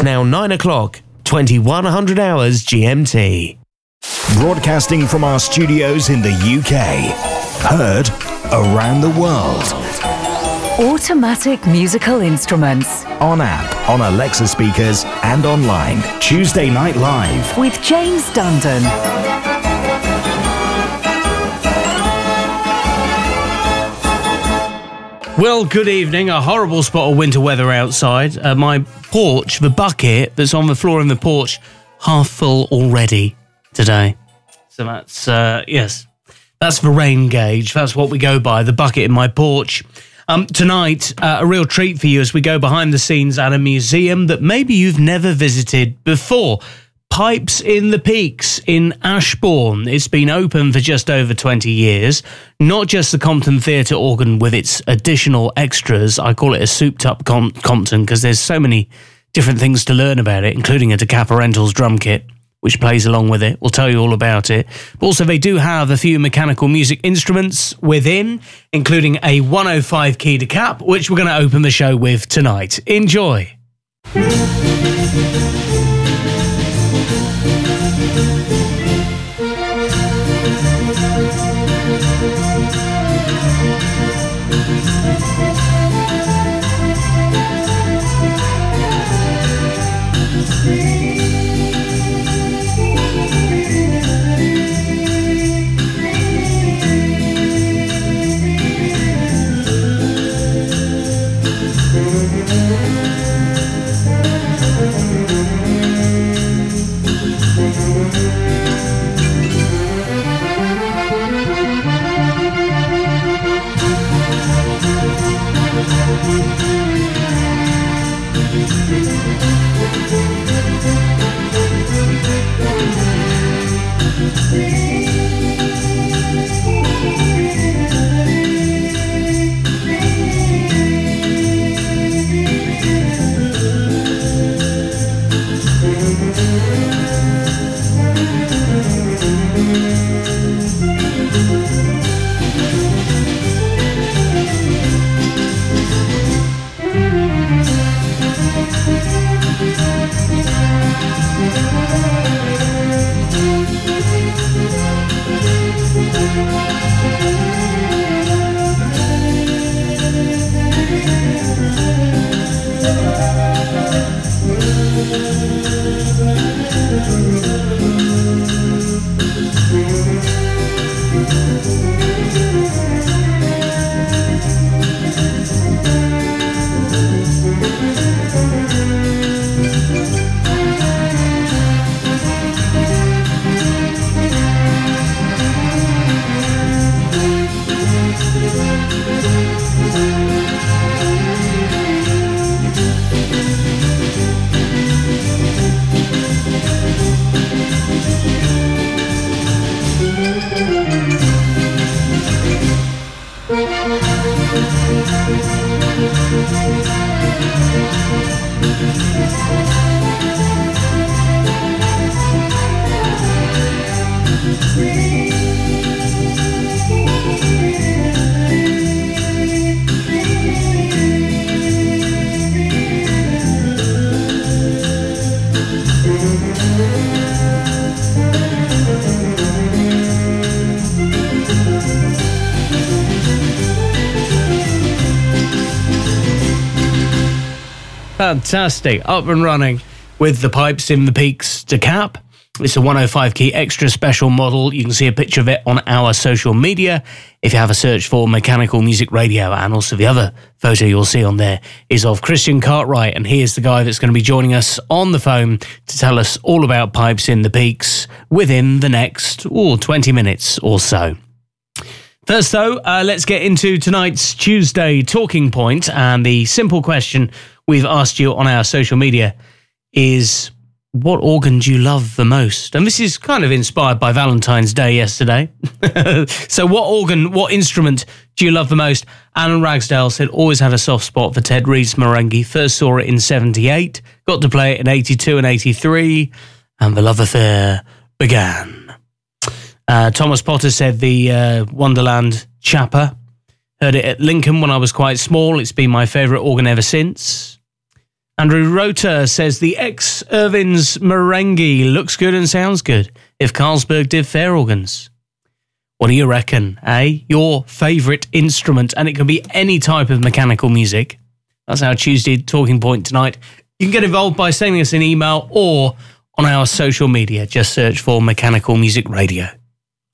It's now 9 o'clock, 2100 hours GMT. Broadcasting from our studios in the UK. Heard around the world. Automatic musical instruments. On app, on Alexa speakers, and online. Tuesday Night Live. With James Dundon. Well, good evening. A horrible spot of winter weather outside. Uh, my porch, the bucket that's on the floor in the porch, half full already today. So that's, uh, yes, that's the rain gauge. That's what we go by, the bucket in my porch. Um, tonight, uh, a real treat for you as we go behind the scenes at a museum that maybe you've never visited before. Pipes in the Peaks in Ashbourne. It's been open for just over 20 years. Not just the Compton Theatre organ with its additional extras. I call it a souped up Com- Compton because there's so many different things to learn about it, including a Decap Herentals drum kit, which plays along with it. We'll tell you all about it. But also, they do have a few mechanical music instruments within, including a 105 key decap, which we're going to open the show with tonight. Enjoy. Fantastic. Up and running with the pipes in the peaks decap. It's a 105 key extra special model. You can see a picture of it on our social media if you have a search for Mechanical Music Radio. And also, the other photo you'll see on there is of Christian Cartwright. And here's the guy that's going to be joining us on the phone to tell us all about pipes in the peaks within the next oh, 20 minutes or so. First, though, uh, let's get into tonight's Tuesday talking. And the simple question we've asked you on our social media is what organ do you love the most? And this is kind of inspired by Valentine's Day yesterday. so, what organ, what instrument do you love the most? Alan Ragsdale said always had a soft spot for Ted Reed's Marenghi. First saw it in 78, got to play it in 82 and 83, and the love affair began. Uh, Thomas Potter said the uh, Wonderland Chiappa. Heard it at Lincoln when I was quite small. It's been my favourite organ ever since. Andrew Rota says the ex Irvin's Marenghi looks good and sounds good if Carlsberg did fair organs. What do you reckon, eh? Your favourite instrument, and it can be any type of mechanical music. That's our Tuesday talking point tonight. You can get involved by sending us an email or on our social media. Just search for Mechanical Music Radio.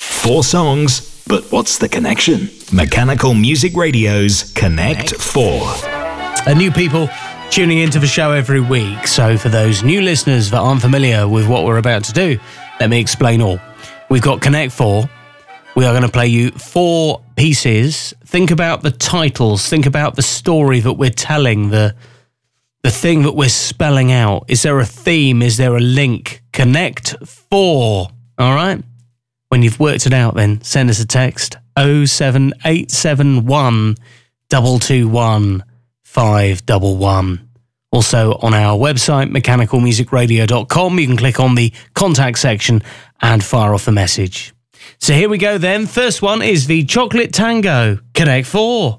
Four songs, but what's the connection? Mechanical Music Radio's Connect 4. A new people tuning into the show every week. So, for those new listeners that aren't familiar with what we're about to do, let me explain all. We've got Connect 4. We are going to play you four pieces. Think about the titles, think about the story that we're telling, the the thing that we're spelling out. Is there a theme? Is there a link? Connect 4. All right? When you've worked it out, then send us a text 07871 221 511. Also on our website, mechanicalmusicradio.com, you can click on the contact section and fire off a message. So here we go then. First one is the Chocolate Tango Connect 4.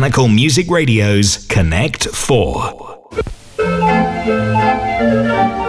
Mechanical Music Radio's Connect 4.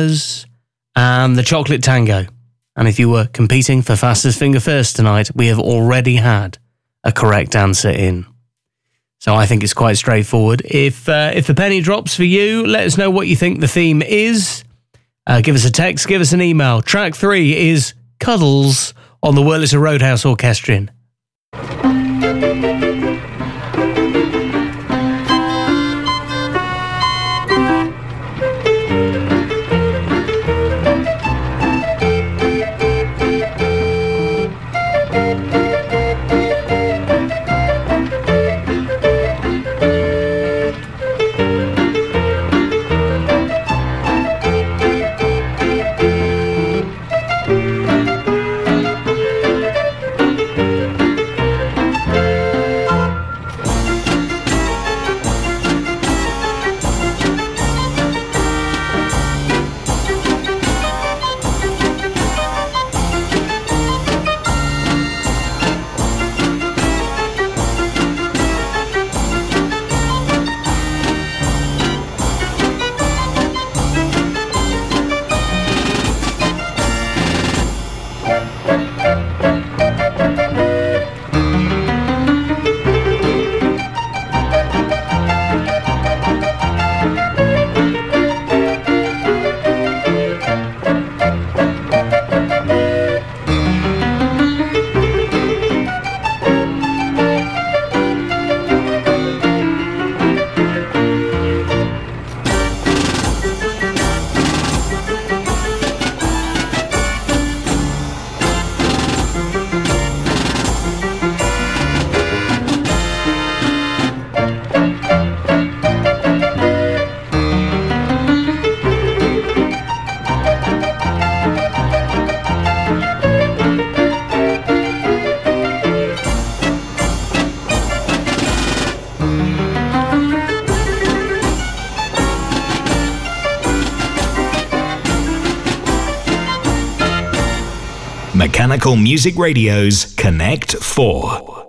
Flowers and the Chocolate Tango. And if you were competing for fastest finger first tonight, we have already had a correct answer in. So I think it's quite straightforward. If uh, if the penny drops for you, let us know what you think the theme is. Uh, give us a text, give us an email. Track three is Cuddles on the Wurlitzer Roadhouse Orchestrion. Music Radio's Connect 4.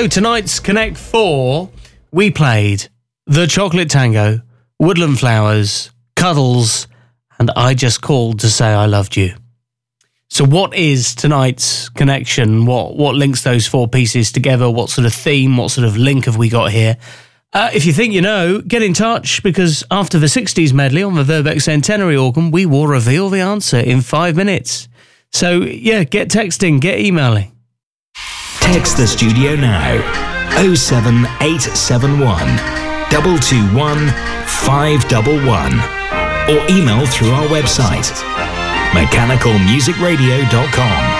So tonight's Connect Four, we played The Chocolate Tango, Woodland Flowers, Cuddles, and I Just Called to Say I Loved You. So, what is tonight's connection? What what links those four pieces together? What sort of theme? What sort of link have we got here? Uh, if you think you know, get in touch because after the 60s medley on the Verbeeck Centenary organ, we will reveal the answer in five minutes. So, yeah, get texting, get emailing. Text the studio now 07871 221 511 or email through our website mechanicalmusicradio.com.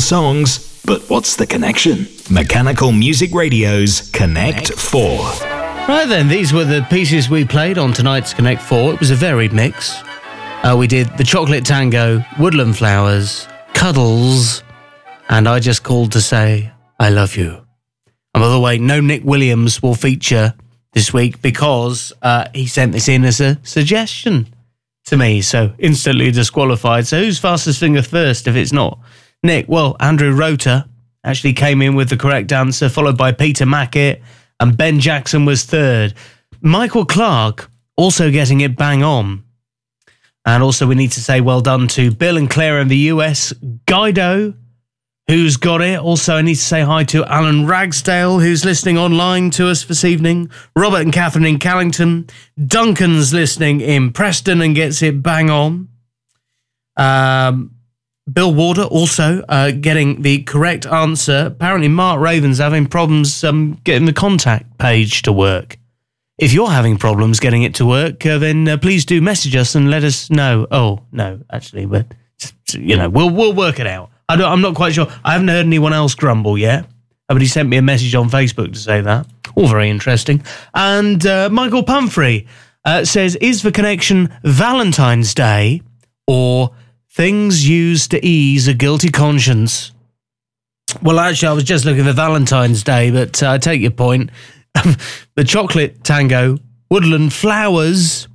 Songs, but what's the connection? Mechanical Music Radio's Connect 4. Right then, these were the pieces we played on tonight's Connect 4. It was a varied mix. Uh, we did The Chocolate Tango, Woodland Flowers, Cuddles, and I Just Called to Say I Love You. And by the way, no Nick Williams will feature this week because uh, he sent this in as a suggestion to me, so instantly disqualified. So who's fastest finger first if it's not Nick? Well, Andrew Rota actually came in with the correct answer, followed by Peter Mackett, and Ben Jackson was third. Michael Clark also getting it bang on. And also, we need to say well done to Bill and Claire in the US, Guido, who's got it. Also, I need to say hi to Alan Ragsdale, who's listening online to us this evening. Robert and Catherine in Callington. Duncan's listening in Preston and gets it bang on. Um, Bill Warder also uh, getting the correct answer. Apparently, Mark Raven's having problems um, getting the contact page to work. If you're having problems getting it to work, uh, then uh, please do message us and let us know. Oh no, actually, but you know, we'll we'll work it out. I I'm not quite sure. I haven't heard anyone else grumble yet. But he sent me a message on Facebook to say that. All very interesting. And uh, Michael Pumphrey uh, says, "Is the connection Valentine's Day or things used to ease a guilty conscience?" Well, actually, I was just looking for Valentine's Day, but uh, I take your point. the chocolate tango, woodland flowers,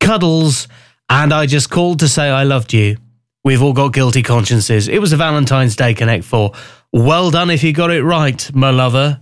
cuddles, and I just called to say I loved you. We've all got guilty consciences. It was a Valentine's Day Connect 4. Well done if you got it right, my lover.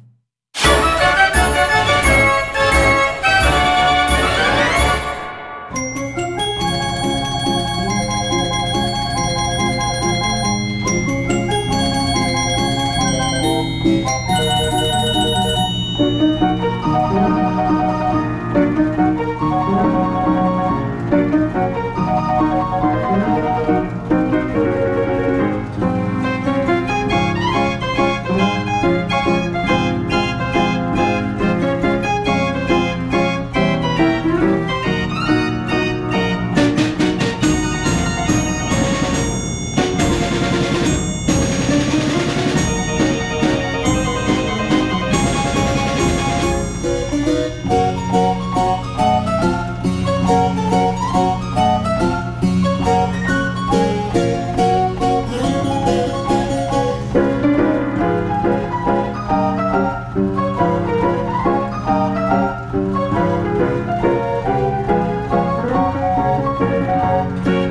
Bye.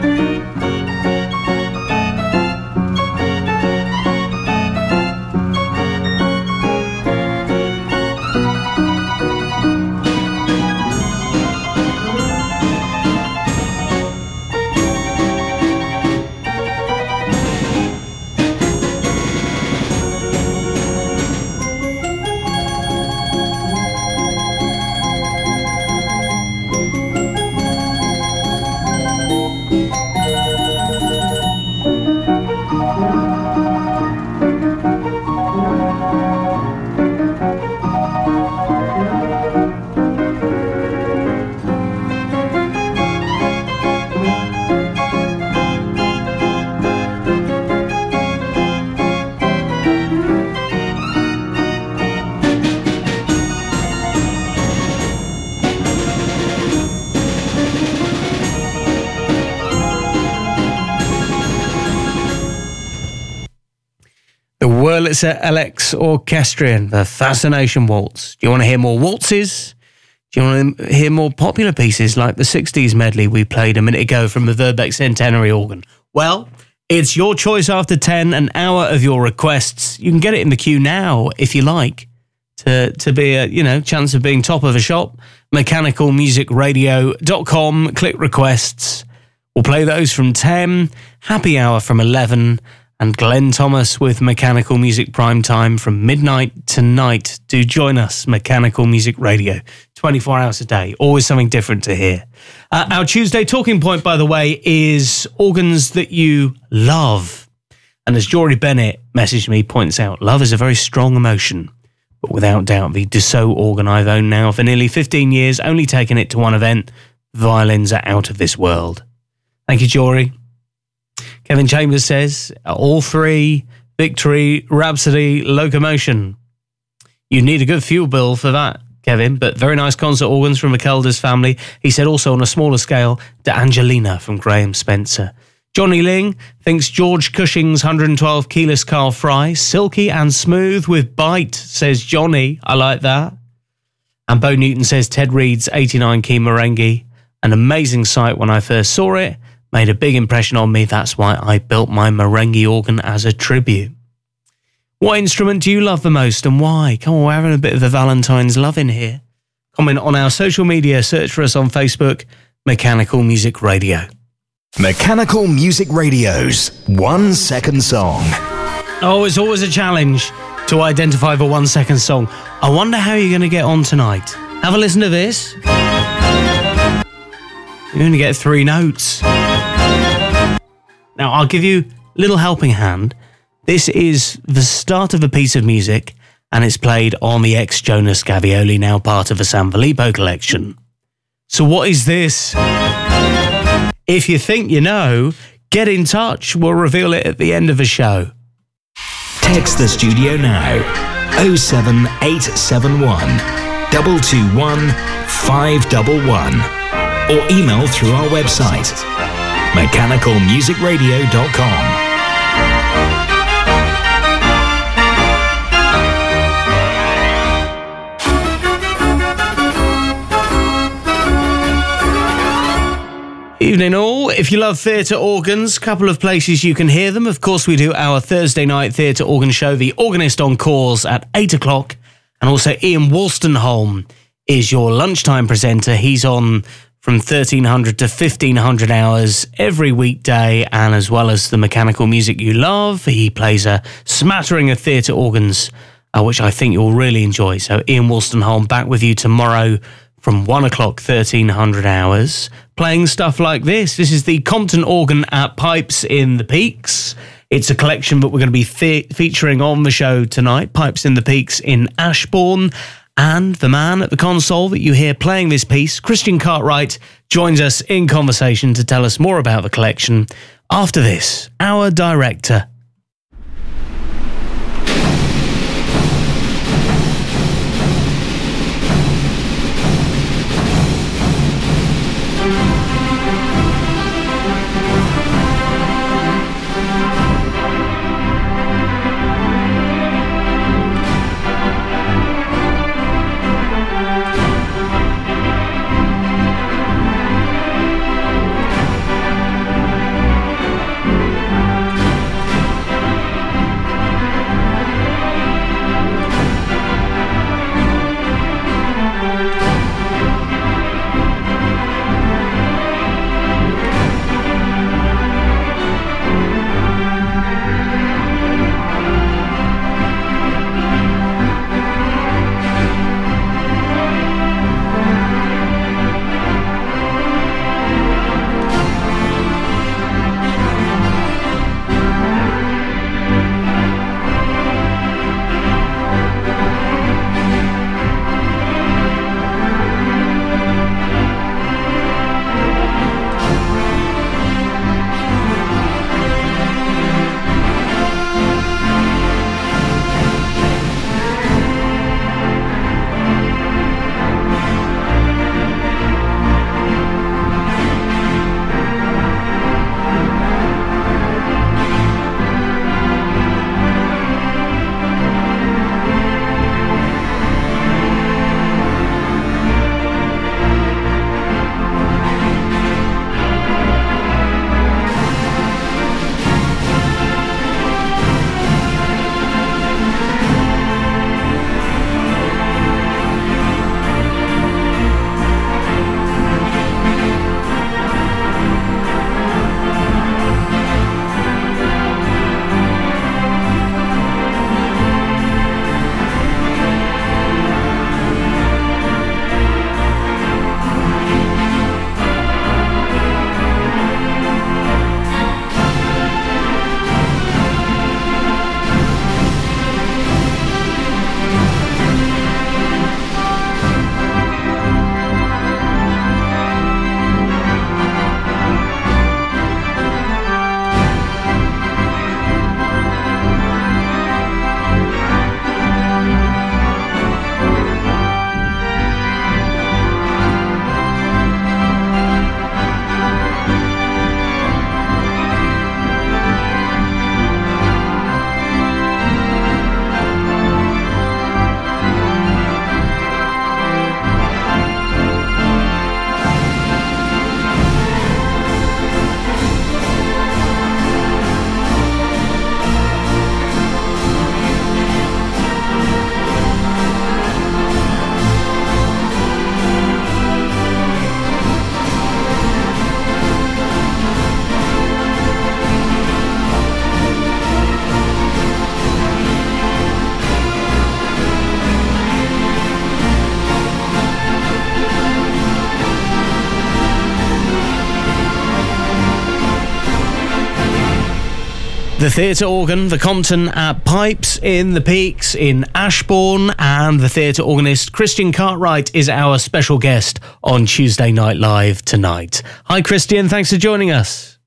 LX Orchestrion, the Fascination Waltz. Do you want to hear more waltzes? Do you want to hear more popular pieces like the 60s medley we played a minute ago from the Verbeeck Centenary organ? Well, it's your choice after 10, an hour of your requests. You can get it in the queue now if you like to, to be a, you know, chance of being top of a shop. Mechanicalmusicradio.com, click requests. We'll play those from 10, happy hour from 11, and Glenn Thomas with Mechanical Music Prime Time from midnight to night. Do join us, Mechanical Music Radio, 24 hours a day. Always something different to hear. Uh, our Tuesday talking point, by the way, is organs that you love. And as Jory Bennett messaged me, points out, love is a very strong emotion. But without doubt, the Dassault organ I've owned now for nearly 15 years, only taking it to one event, violins are out of this world. Thank you, Jory. Kevin Chambers says all three Victory, Rhapsody, Locomotion. You need a good fuel bill for that, Kevin, but very nice concert organs from McKelder's family. He said also on a smaller scale, De Angelina from Graham Spencer. Johnny Ling thinks George Cushing's 112 keyless Carl Frei, silky and smooth with bite, says Johnny. I like that. And Bo Newton says Ted Reed's 89 key Marenghi, an amazing sight when I first saw it made a big impression on me. That's why I built my Marenghi organ as a tribute. What instrument do you love the most and why? Come on, we're having a bit of a Valentine's love in here. Comment on our social media, search for us on Facebook, Mechanical Music Radio. Mechanical Music Radio's one second song. Oh, it's always a challenge to identify the one second song. I wonder how you're going to get on tonight. Have a listen to this. You're going to get three notes. Now, I'll give you a little helping hand. This is the start of a piece of music, and it's played on the ex Jonas Gavioli, now part of the Sanfilippo collection. So, what is this? If you think you know, get in touch. We'll reveal it at the end of the show. Text the studio now 07871 221 511 or email through our website mechanicalmusicradio.com. Evening all. If you love theatre organs, couple of places you can hear them. Of course, we do our Thursday night theatre organ show, The Organist Encores, at 8 o'clock. And also Ian Wolstenholme is your lunchtime presenter. He's on from 1300 to 1500 hours every weekday. And as well as the mechanical music you love, he plays a smattering of theatre organs, uh, which I think you'll really enjoy. So Ian Wolstenholme back with you tomorrow from 1 o'clock, 1300 hours, playing stuff like this. This is the Compton organ at Pipes in the Peaks. It's a collection that we're going to be fe- featuring on the show tonight Pipes in the Peaks in Ashbourne. And the man at the console that you hear playing this piece, Christian Cartwright, joins us in conversation to tell us more about the collection. After this, our director, The theatre organ, the Compton at Pipes in the Peaks in Ashbourne, and the theatre organist Christian Cartwright is our special guest on Tuesday Night Live tonight. Hi, Christian. Thanks for joining us.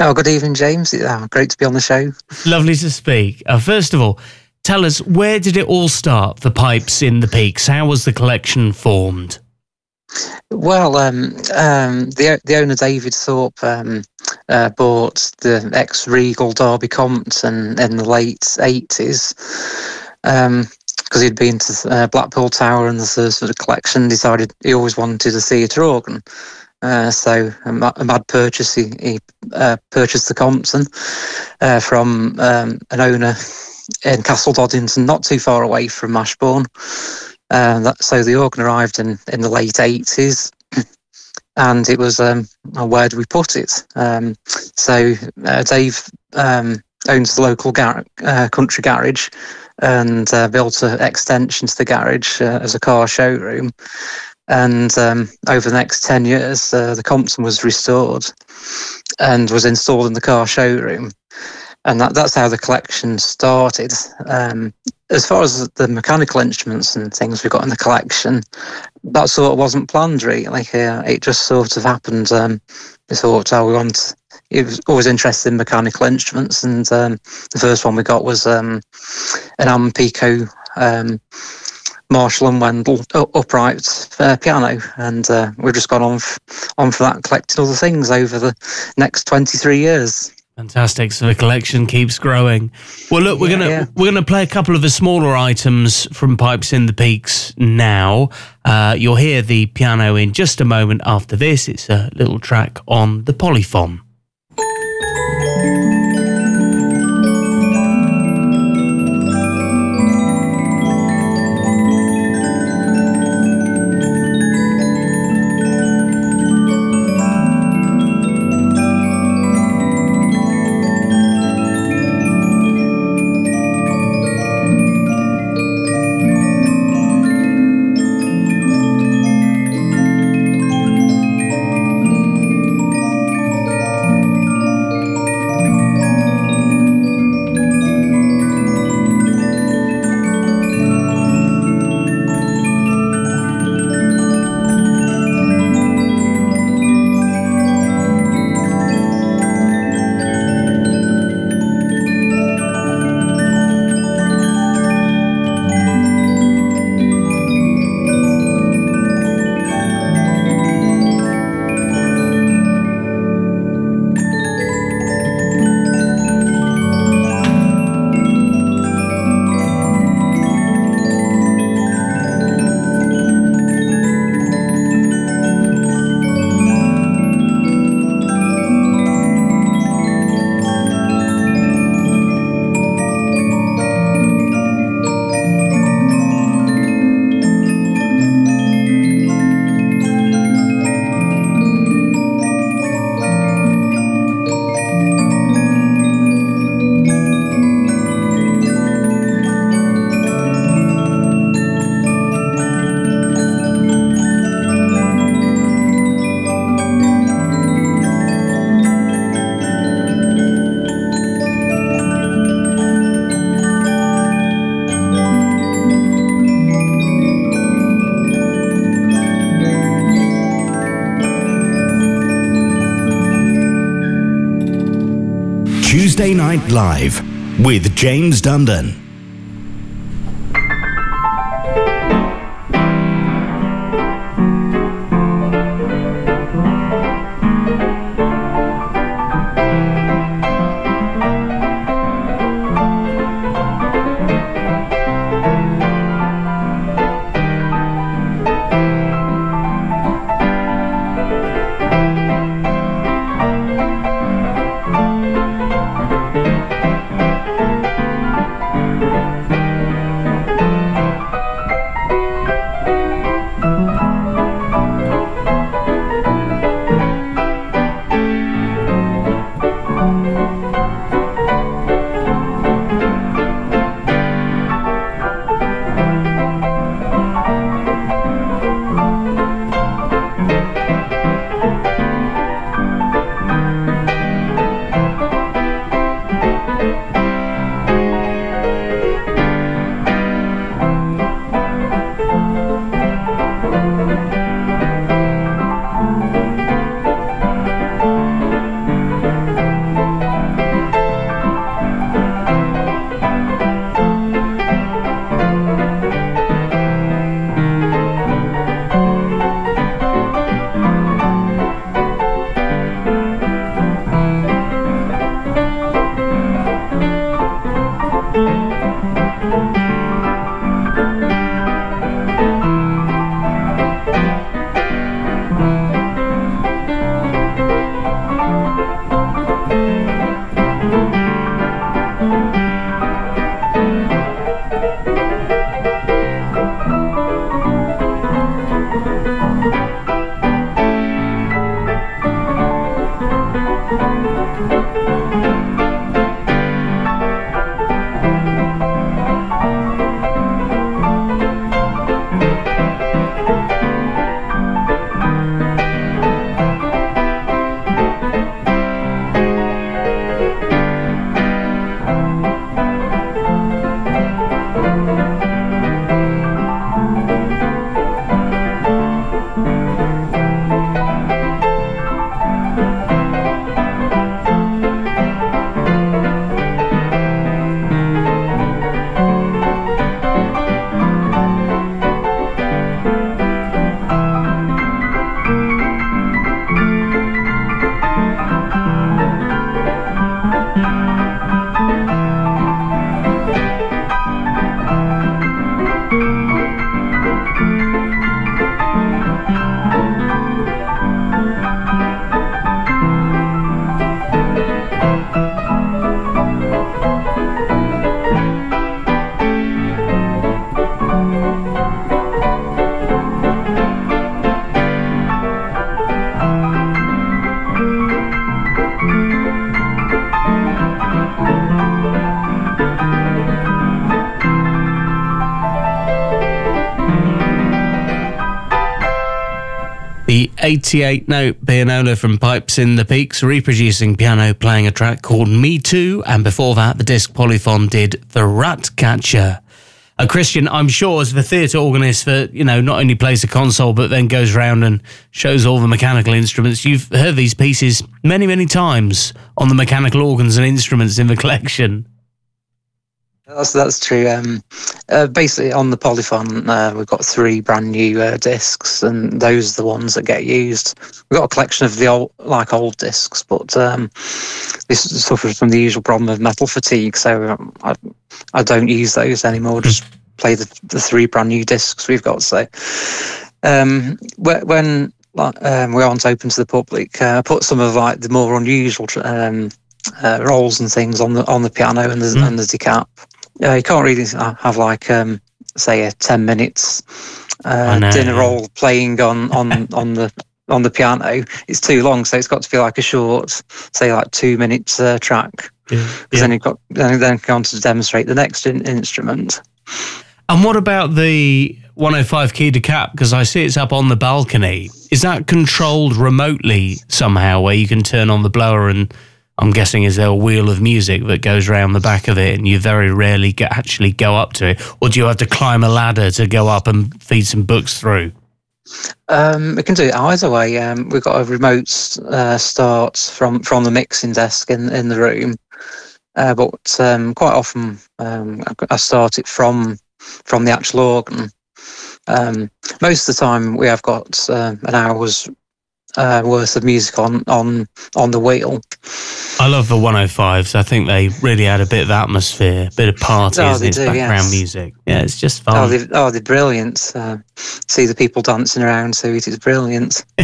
Oh, good evening, James. Oh, great to be on the show. Lovely to speak. Uh, first of all, tell us where did it all start? The Pipes in the Peaks. How was the collection formed? Well, um, um, the the owner David Thorpe um, uh, bought the ex Regal Derby Compton in the late eighties because um, he'd been to uh, Blackpool Tower and the sort of collection. Decided he always wanted a theatre organ. Uh, so a, a, mad purchase. He, he uh, purchased the Compton uh, from um, an owner in Castle Donington, not too far away from Ashbourne. Uh, that, so the organ arrived in, in the late 80s. And it was, um, where do we put it? Um, so uh, Dave um, owns the local gar- uh, country garage and uh, built an extension to the garage uh, as a car showroom. And um, over the next 10 years, uh, the Compton was restored and was installed in the car showroom and that, that's how the collection started. Um, as far as the mechanical instruments and things we've got in the collection, that sort of wasn't planned really. Like Uh, it just sort of happened. Um, we thought, oh, we want. It was always interested in mechanical instruments, and um, the first one we got was um, an Ampico um, Marshall and Wendell upright uh, piano, and uh, we've just gone on f- on for that, collecting other things over the next twenty three years. Fantastic. So the collection keeps growing. Well, look, we're yeah, gonna yeah. we're gonna play a couple of the smaller items from Pipes in the Peaks now. Uh, you'll hear the piano in just a moment after this. It's a little track on the polyphon. Tuesday Night Live with James Dundon. 88 note pianola from Pipes in the Peaks, reproducing piano playing a track called Me Too. And before that, the disc Polyphon did The Rat Catcher. A Christian, I'm sure, is the theatre organist that, you know, not only plays the console, but then goes around and shows all the mechanical instruments. You've heard these pieces many, many times on the mechanical organs and instruments in the collection. That's that's true. Um, uh, basically, on the Polyphon, uh, we've got three brand new uh, discs, and those are the ones that get used. We've got a collection of the old, like old discs, but um, this suffers from the usual problem of metal fatigue, so um, I, I don't use those anymore. Just play the, the three brand new discs we've got. So um, when um, we aren't open to the public, uh, I put some of like the more unusual um, uh, rolls and things on the on the piano and the, mm. and the decap uh, you can't really have like um, say a 10 minutes uh, dinner roll playing on on on the on the piano. It's too long so it's got to be like a short say like two minutes uh, track. Because yeah, yeah. then you've got then, then go on to demonstrate the next in- instrument. And what about the 105 key decap because i see it's up on the balcony. Is that controlled remotely somehow where you can turn on the blower and I'm guessing is there a wheel of music that goes around the back of it, and you very rarely get, actually go up to it, or do you have to climb a ladder to go up and feed some books through? Um, we can do it either way. Um, we've got a remote uh, start from from the mixing desk in in the room, uh, but um, quite often um, I start it from from the actual organ. Um, most of the time, we have got uh, an hour's uh, worth of music on on on the wheel. I love the 105s. I think they really add a bit of atmosphere, a bit of party oh, do, background yes. music. Yeah, it's just fun. Oh, they're, oh, they're brilliant. Uh, see the people dancing around to it. It's brilliant.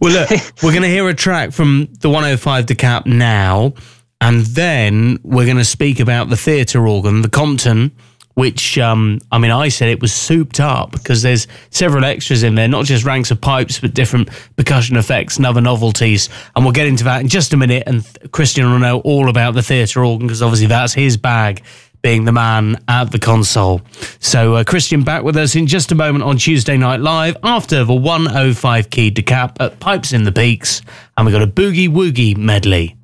well, look, we're going to hear a track from the 105 decap now, and then we're going to speak about the theatre organ, the Compton which um, I mean, I said it was souped up because there's several extras in there, not just ranks of pipes, but different percussion effects and other novelties. And we'll get into that in just a minute. And Christian will know all about the theatre organ because obviously that's his bag, being the man at the console. So, uh, Christian back with us in just a moment on Tuesday Night Live after the 105 key decap at Pipes in the Peaks. And we've got a Boogie Woogie medley.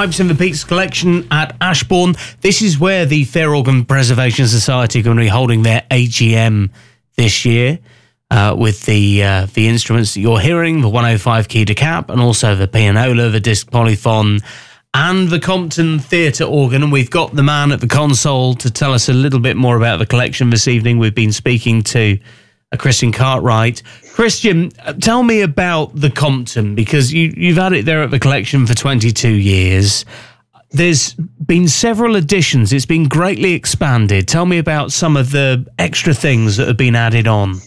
The Pipes in the Peaks collection at Ashbourne. This is where the Fair Organ Preservation Society are going to be holding their AGM this year. Uh, with the uh, the instruments that you're hearing, the 105 key decap, and also the pianola, the disc polyphon, and the Compton Theatre organ. And we've got the man at the console to tell us a little bit more about the collection this evening. We've been speaking to uh, Christian Cartwright. Christian, uh, tell me about the Compton because you, you've had it there at the collection for 22 years. There's been several additions. It's been greatly expanded. Tell me about some of the extra things that have been added on.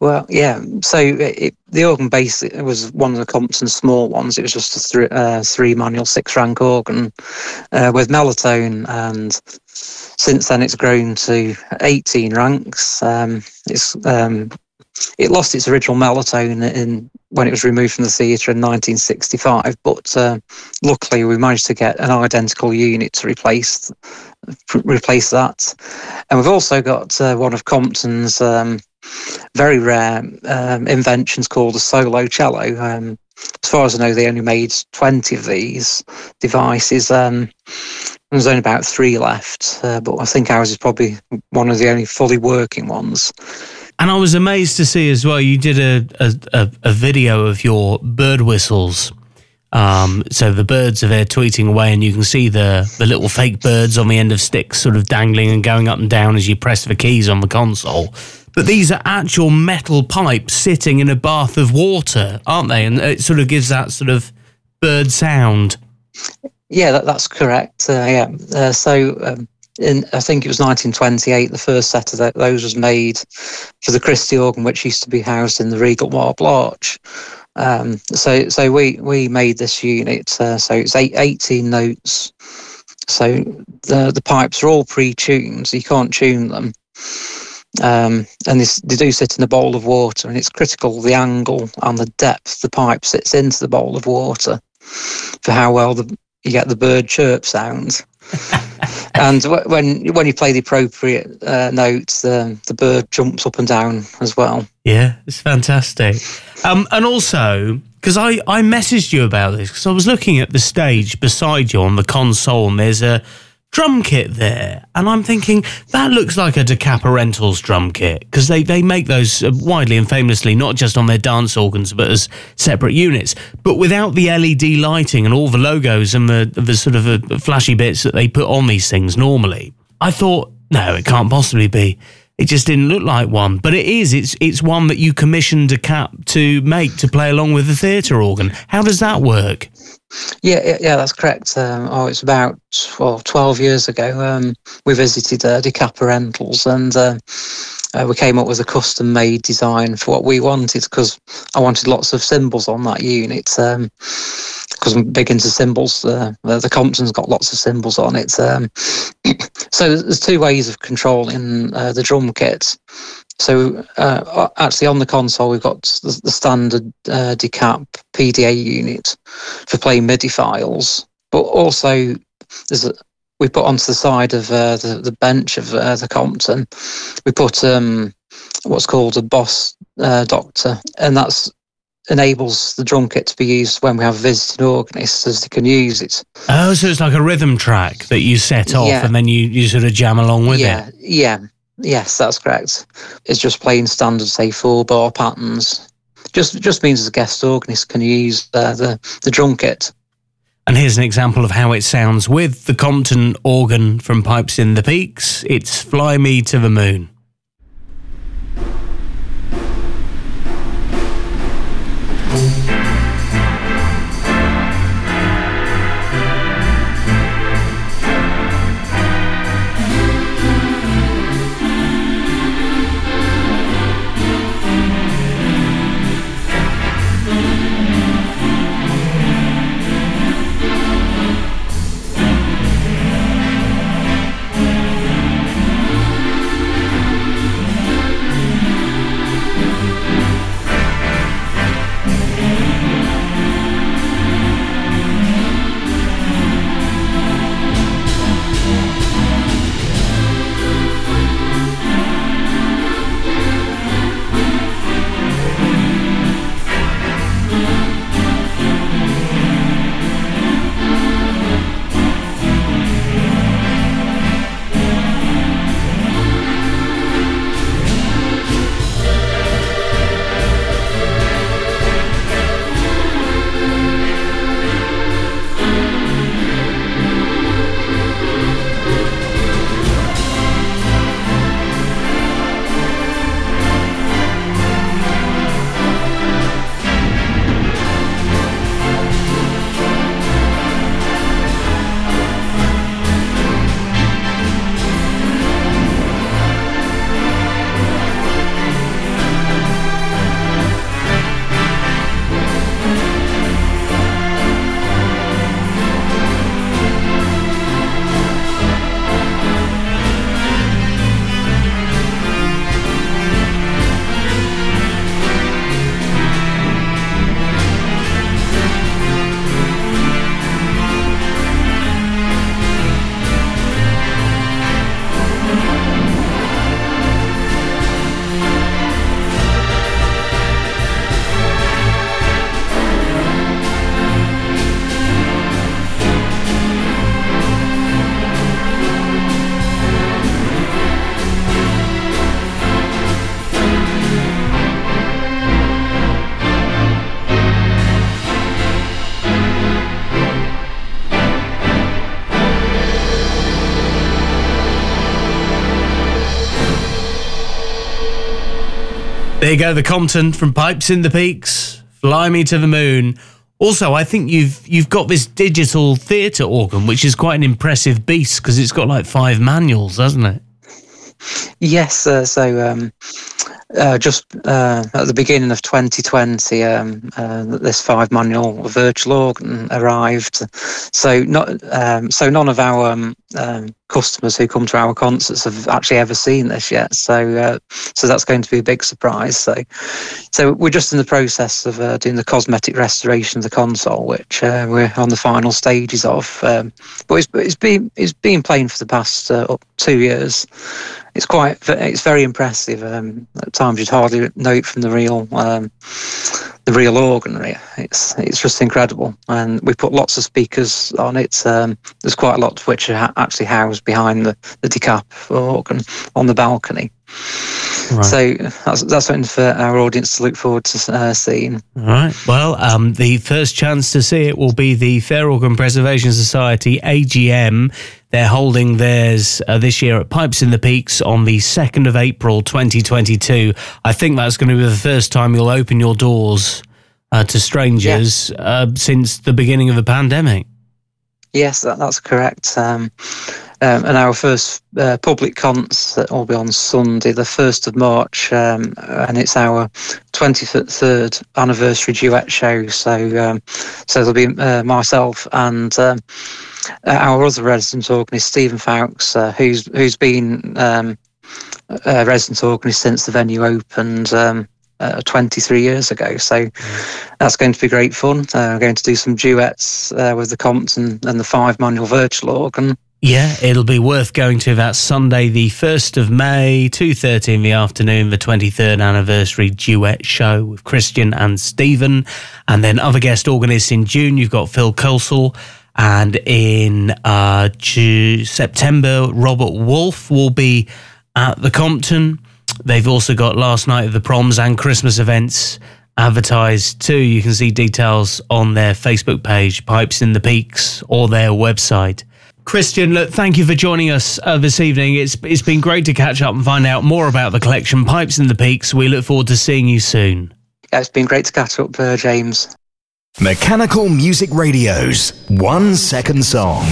Well, yeah. So it, the organ base was one of the Compton small ones. It was just a th- uh, three manual six rank organ uh, with melotone, and since then it's grown to 18 ranks. Um, it's um, it lost its original melotone in when it was removed from the theatre in 1965, but uh, luckily we managed to get an identical unit to replace replace that. And we've also got uh, one of Compton's um, very rare um, inventions called a solo cello. Um, as far as I know, they only made 20 of these devices. Um, there's only about three left, uh, but I think ours is probably one of the only fully working ones. And I was amazed to see as well, you did a, a, a video of your bird whistles. Um, so the birds are there tweeting away, and you can see the, the little fake birds on the end of sticks sort of dangling and going up and down as you press the keys on the console. But these are actual metal pipes sitting in a bath of water, aren't they? And it sort of gives that sort of bird sound. Yeah, that, that's correct. Uh, yeah. Uh, so um, in, I think it was 1928, the first set of those was made for the Christie organ, which used to be housed in the Regal Marble Arch. Um, so, so we we made this unit. Uh, so it's eight, 18 notes. So the the pipes are all pre-tuned, so you can't tune them. Um, and this, they do sit in a bowl of water, and it's critical the angle and the depth the pipe sits into the bowl of water for how well the, you get the bird chirp sound. and when when you play the appropriate uh, notes, the the bird jumps up and down as well. Yeah, it's fantastic. Um, and also because I I messaged you about this because I was looking at the stage beside you on the console, and there's a drum kit there. And I'm thinking, that looks like a Decap Herentals drum kit because they, they make those uh, widely and famously, not just on their dance organs, but as separate units. But without the LED lighting and all the logos and the, the sort of uh, flashy bits that they put on these things normally, I thought, no, it can't possibly be. It just didn't look like one, but it is. It's it's one that you commissioned Decap to make to play along with the theatre organ. How does that work? Yeah, yeah, that's correct. Um, oh, it's about well, 12 years ago. Um, we visited uh, Decap Herentals and uh, uh, we came up with a custom made design for what we wanted because I wanted lots of cymbals on that unit. because um, I'm big into cymbals. Uh, the Compton's got lots of cymbals on it. Um, so there's two ways of controlling uh, the drum kit. So uh, actually, on the console, we've got the, the standard uh, decap PDA unit for playing MIDI files, but also there's a, we put onto the side of uh, the the bench of uh, the Compton, we put um, what's called a Boss uh, Doctor, and that's enables the drum kit to be used when we have visiting organists as they can use it. Oh, so it's like a rhythm track that you set off yeah. and then you, you sort of jam along with yeah, it. Yeah, yeah, Yes, that's correct. It's just plain standard, say, four bar patterns. Just just means the guest organist can use uh, the the drum kit. And here's an example of how it sounds with the Compton organ from Pipes in the Peaks. It's "Fly Me to the Moon." There you go, the Compton from Pipes in the Peaks, Fly Me to the Moon. Also, I think you've you've got this digital theatre organ, which is quite an impressive beast because it's got like five manuals, hasn't it? Yes, uh, so um, uh, just uh, at the beginning of 2020, um, uh, this five manual virtual organ arrived. So not um, so none of our um, um, customers who come to our concerts have actually ever seen this yet. So uh, so that's going to be a big surprise. So so we're just in the process of uh, doing the cosmetic restoration of the console, which we're on the final stages of. Um, but it's, it's been it's been playing for the past two years. It's quite it's very impressive. Um, at times you'd hardly know it from the real um, the real organ. It's it's just incredible, and we put lots of speakers on it. Um, there's quite a lot of which are actually housed behind the the decap organ on the balcony. Right. So that's that's something for our audience to look forward to uh, seeing. All right. Well, um, the first chance to see it will be the Fair Organ Preservation Society AGM. They're holding theirs uh, this year at Pipes in the Peaks on the 2nd of April 2022. I think that's going to be the first time you'll open your doors uh, to strangers yeah. Uh, since the beginning of the pandemic. Yes, that, that's correct. Um, um, and our first uh, public concert will be on Sunday, the 1st of March, um, and it's our 23rd anniversary duet show. So, um, so there'll be uh, myself and um, our other resident organist, Stephen Fowkes, uh, who's who's been um, a resident organist since the venue opened. Um, uh, 23 years ago. So that's going to be great fun. Uh, we're going to do some duets uh, with the Compton and the five manual virtual organ. Yeah, it'll be worth going to that Sunday, the 1st of May, 2.30 in the afternoon, the 23rd anniversary duet show with Christian and Stephen. And then other guest organists in June, you've got Phil Kelsall. And in uh, September, Robert Wolfe will be at the Compton. They've also got last night of the proms and Christmas events advertised too. You can see details on their Facebook page, Pipes in the Peaks, or their website. Christian, look, thank you for joining us uh, this evening. It's it's been great to catch up and find out more about the collection, Pipes in the Peaks. We look forward to seeing you soon. Yeah, it's been great to catch up, uh, James. Mechanical Music Radio's One Second Song.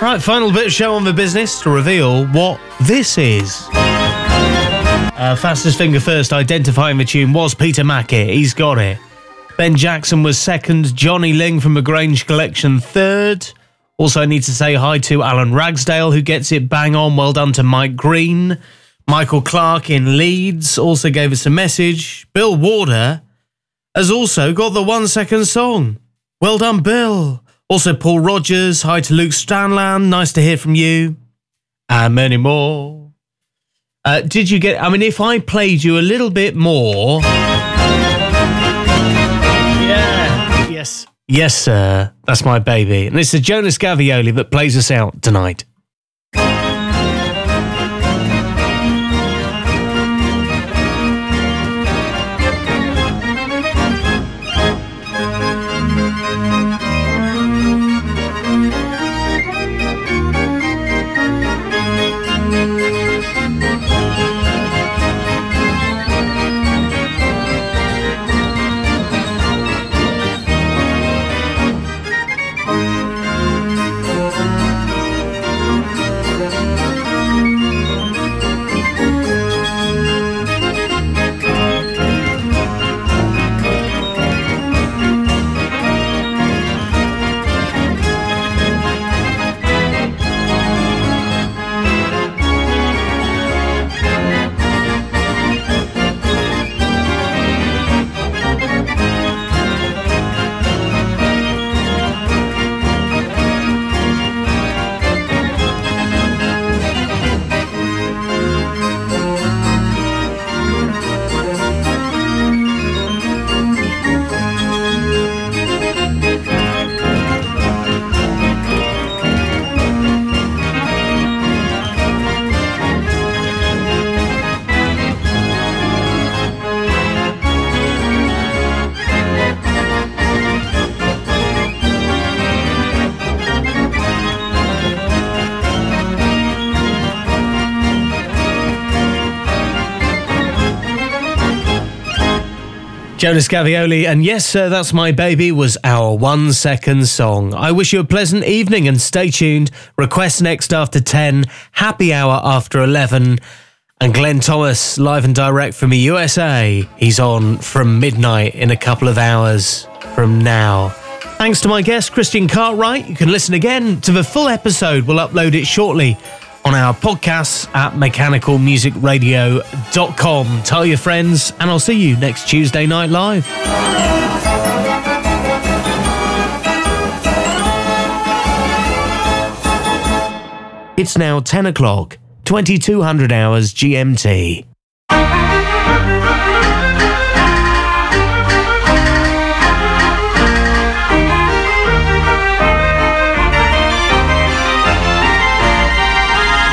Right, final bit of show on the business to reveal what this is. Uh, fastest finger first identifying the tune was Peter Mackey. He's got it. Ben Jackson was second. Johnny Ling from the Grange Collection third. Also, I need to say hi to Alan Ragsdale, who gets it bang on. Well done to Mike Green. Michael Clark in Leeds also gave us a message. Bill Warder has also got the one second song. Well done, Bill. Also, Paul Rogers. Hi to Luke Stanland. Nice to hear from you. And many more. Uh, did you get. I mean, if I played you a little bit more. Yeah. Yes. Yes, sir. That's my baby. And it's the Jonas Gavioli that plays us out tonight. Jonas Gavioli, and yes, sir, that's my baby, was our one second song. I wish you a pleasant evening and stay tuned. Request next after 10, happy hour after 11. And Glenn Thomas, live and direct from the USA. He's on from midnight in a couple of hours from now. Thanks to my guest, Christian Cartwright. You can listen again to the full episode. We'll upload it shortly on our podcasts at mechanicalmusicradio.com. Tell your friends, and I'll see you next Tuesday night live. It's now 10 o'clock, 2200 hours GMT.